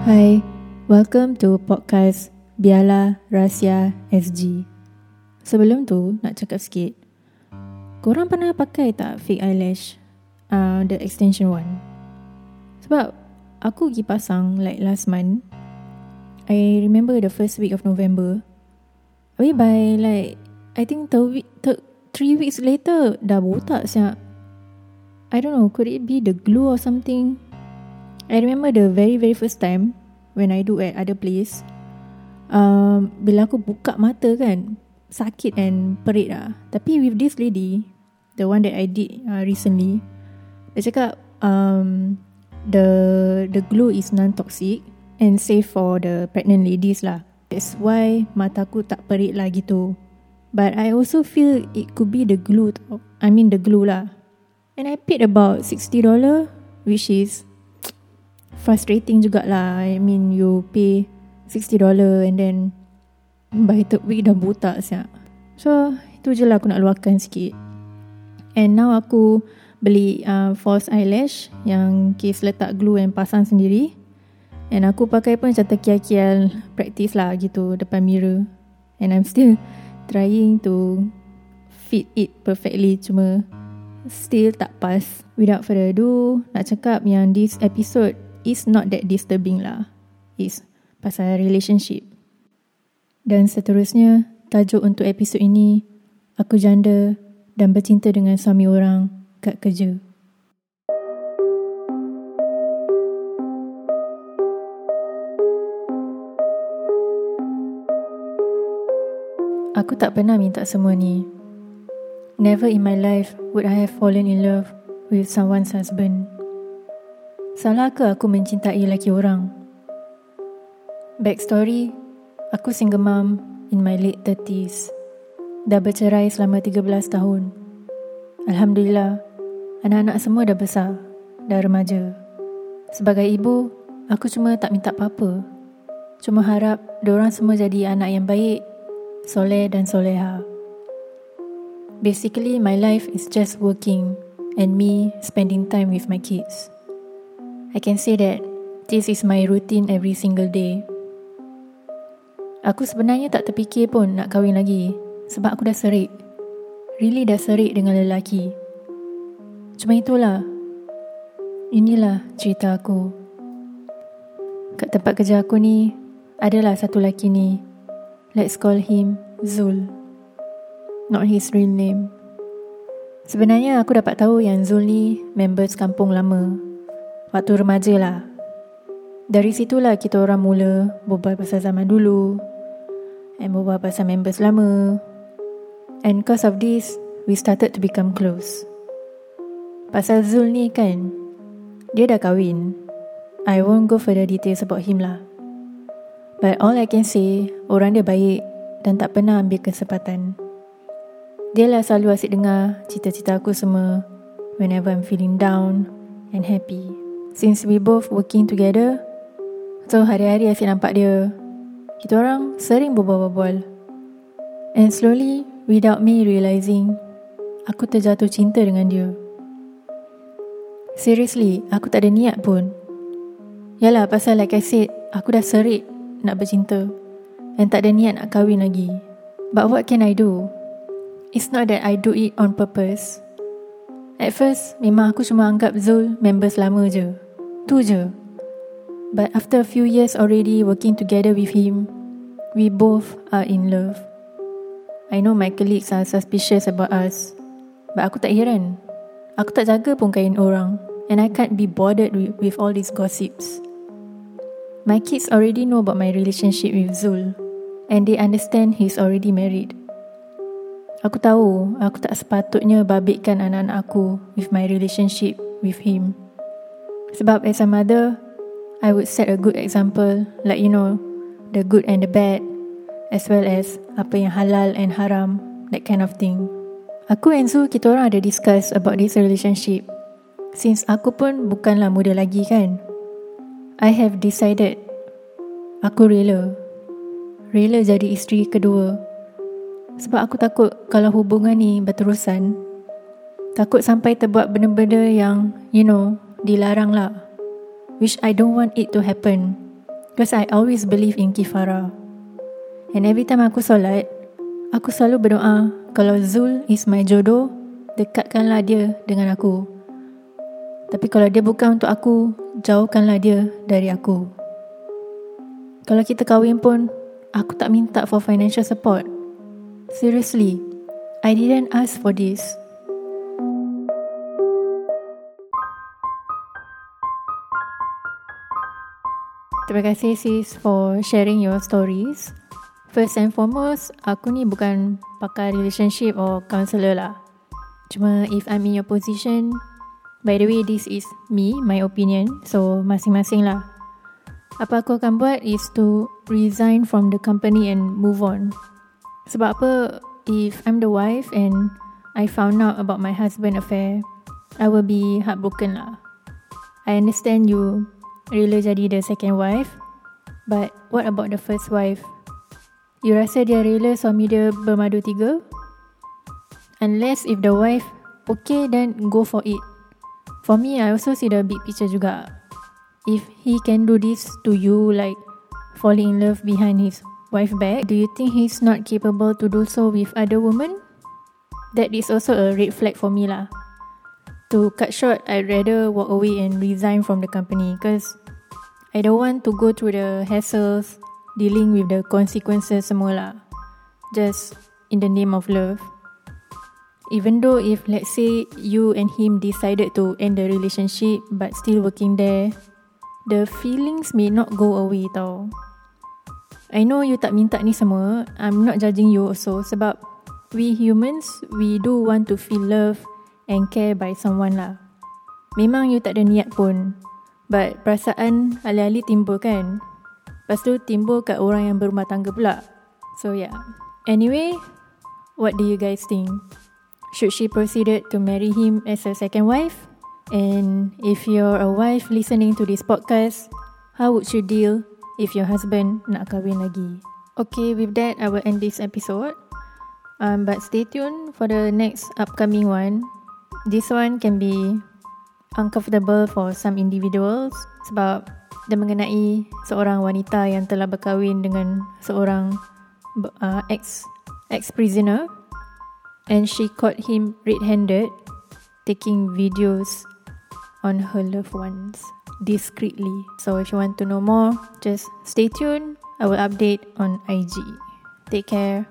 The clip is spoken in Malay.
Hai, welcome to podcast Biala Rahsia SG. Sebelum tu, nak cakap sikit. Korang pernah pakai tak fake eyelash? Uh, the extension one. Sebab aku pergi pasang like last month. I remember the first week of November. Habis by like, I think the week, the, three weeks later, dah botak siap. I don't know, could it be the glue or something? I remember the very very first time when I do at other place. Um, bila aku buka mata kan, sakit and perit lah. Tapi with this lady, the one that I did uh, recently, dia cakap um, the the glue is non-toxic and safe for the pregnant ladies lah. That's why mataku tak perit lah gitu. But I also feel it could be the glue. I mean the glue lah. And I paid about $60 which is frustrating jugalah. I mean you pay $60 and then by third week dah buta siap. So itu je lah aku nak luahkan sikit. And now aku beli uh, false eyelash yang case letak glue and pasang sendiri. And aku pakai pun macam terkial-kial practice lah gitu depan mirror. And I'm still trying to fit it perfectly cuma still tak pas. Without further ado, nak cakap yang this episode is not that disturbing lah. Is pasal relationship. Dan seterusnya, tajuk untuk episod ini, aku janda dan bercinta dengan suami orang kat kerja. Aku tak pernah minta semua ni. Never in my life would I have fallen in love with someone's husband. Salah ke aku mencintai lelaki orang? Backstory, aku single mom in my late 30s. Dah bercerai selama 13 tahun. Alhamdulillah, anak-anak semua dah besar, dah remaja. Sebagai ibu, aku cuma tak minta apa-apa. Cuma harap diorang semua jadi anak yang baik, soleh dan soleha. Basically, my life is just working and me spending time with my kids. I can say that this is my routine every single day. Aku sebenarnya tak terfikir pun nak kahwin lagi sebab aku dah serik. Really dah serik dengan lelaki. Cuma itulah. Inilah cerita aku. Kat tempat kerja aku ni, adalah satu lelaki ni. Let's call him Zul. Not his real name. Sebenarnya aku dapat tahu yang Zul ni members kampung lama Waktu remaja lah. Dari situlah kita orang mula Berbual pasal zaman dulu And berbual pasal members lama. And because of this We started to become close. Pasal Zul ni kan Dia dah kahwin. I won't go further details about him lah. But all I can say Orang dia baik Dan tak pernah ambil kesempatan. Dia lah selalu asyik dengar Cita-cita aku semua Whenever I'm feeling down And happy Since we both working together So hari-hari asyik nampak dia Kita orang sering berbual-bual. And slowly Without me realising Aku terjatuh cinta dengan dia. Seriously, aku tak ada niat pun. Yalah pasal like I said Aku dah serik nak bercinta. And tak ada niat nak kahwin lagi. But what can I do? It's not that I do it on purpose At first, memang aku cuma anggap Zul members lama je. Tu je. But after a few years already working together with him, we both are in love. I know my colleagues are suspicious about us. But aku tak heran. Aku tak jaga pun kain orang. And I can't be bothered with all these gossips. My kids already know about my relationship with Zul. And they understand he's already married. Aku tahu aku tak sepatutnya babitkan anak-anak aku with my relationship with him. Sebab as a mother, I would set a good example like you know, the good and the bad as well as apa yang halal and haram, that kind of thing. Aku and Zul kita orang ada discuss about this relationship. Since aku pun bukanlah muda lagi kan. I have decided aku rela. Rela jadi isteri kedua sebab aku takut kalau hubungan ni berterusan Takut sampai terbuat benda-benda yang You know Dilarang lah Which I don't want it to happen Because I always believe in kifara. And every time aku solat, aku selalu berdoa, kalau Zul is my jodoh, dekatkanlah dia dengan aku. Tapi kalau dia bukan untuk aku, jauhkanlah dia dari aku. Kalau kita kahwin pun, aku tak minta for financial support. Seriously, I didn't ask for this. Terima kasih sis for sharing your stories. First and foremost, aku ni bukan pakar relationship or counselor lah. Cuma if I'm in your position, by the way this is me, my opinion. So masing-masing lah. Apa aku akan buat is to resign from the company and move on. Sebab apa, if I'm the wife and I found out about my husband affair, I will be heartbroken lah. I understand you rela jadi the second wife. But what about the first wife? You rasa dia rela suami dia bermadu tiga? Unless if the wife okay then go for it. For me, I also see the big picture juga. If he can do this to you like falling in love behind his wife back, do you think he's not capable to do so with other women? That is also a red flag for me lah. To cut short, I'd rather walk away and resign from the company because I don't want to go through the hassles dealing with the consequences semua lah. Just in the name of love. Even though if let's say you and him decided to end the relationship but still working there, the feelings may not go away tau. I know you tak minta ni semua. I'm not judging you also sebab we humans, we do want to feel love and care by someone lah. Memang you tak ada niat pun. But perasaan alih-alih timbul kan Lepas tu timbul kat orang yang berumah tangga pula So yeah Anyway What do you guys think? Should she proceeded to marry him as a second wife? And if you're a wife listening to this podcast How would you deal if your husband nak kahwin lagi? Okay, with that I will end this episode. Um, But stay tuned for the next upcoming one. This one can be uncomfortable for some individuals sebab dia mengenai seorang wanita yang telah berkahwin dengan seorang uh, ex ex prisoner and she caught him red-handed taking videos on her loved ones discreetly. So if you want to know more, just stay tuned. I will update on IG. Take care.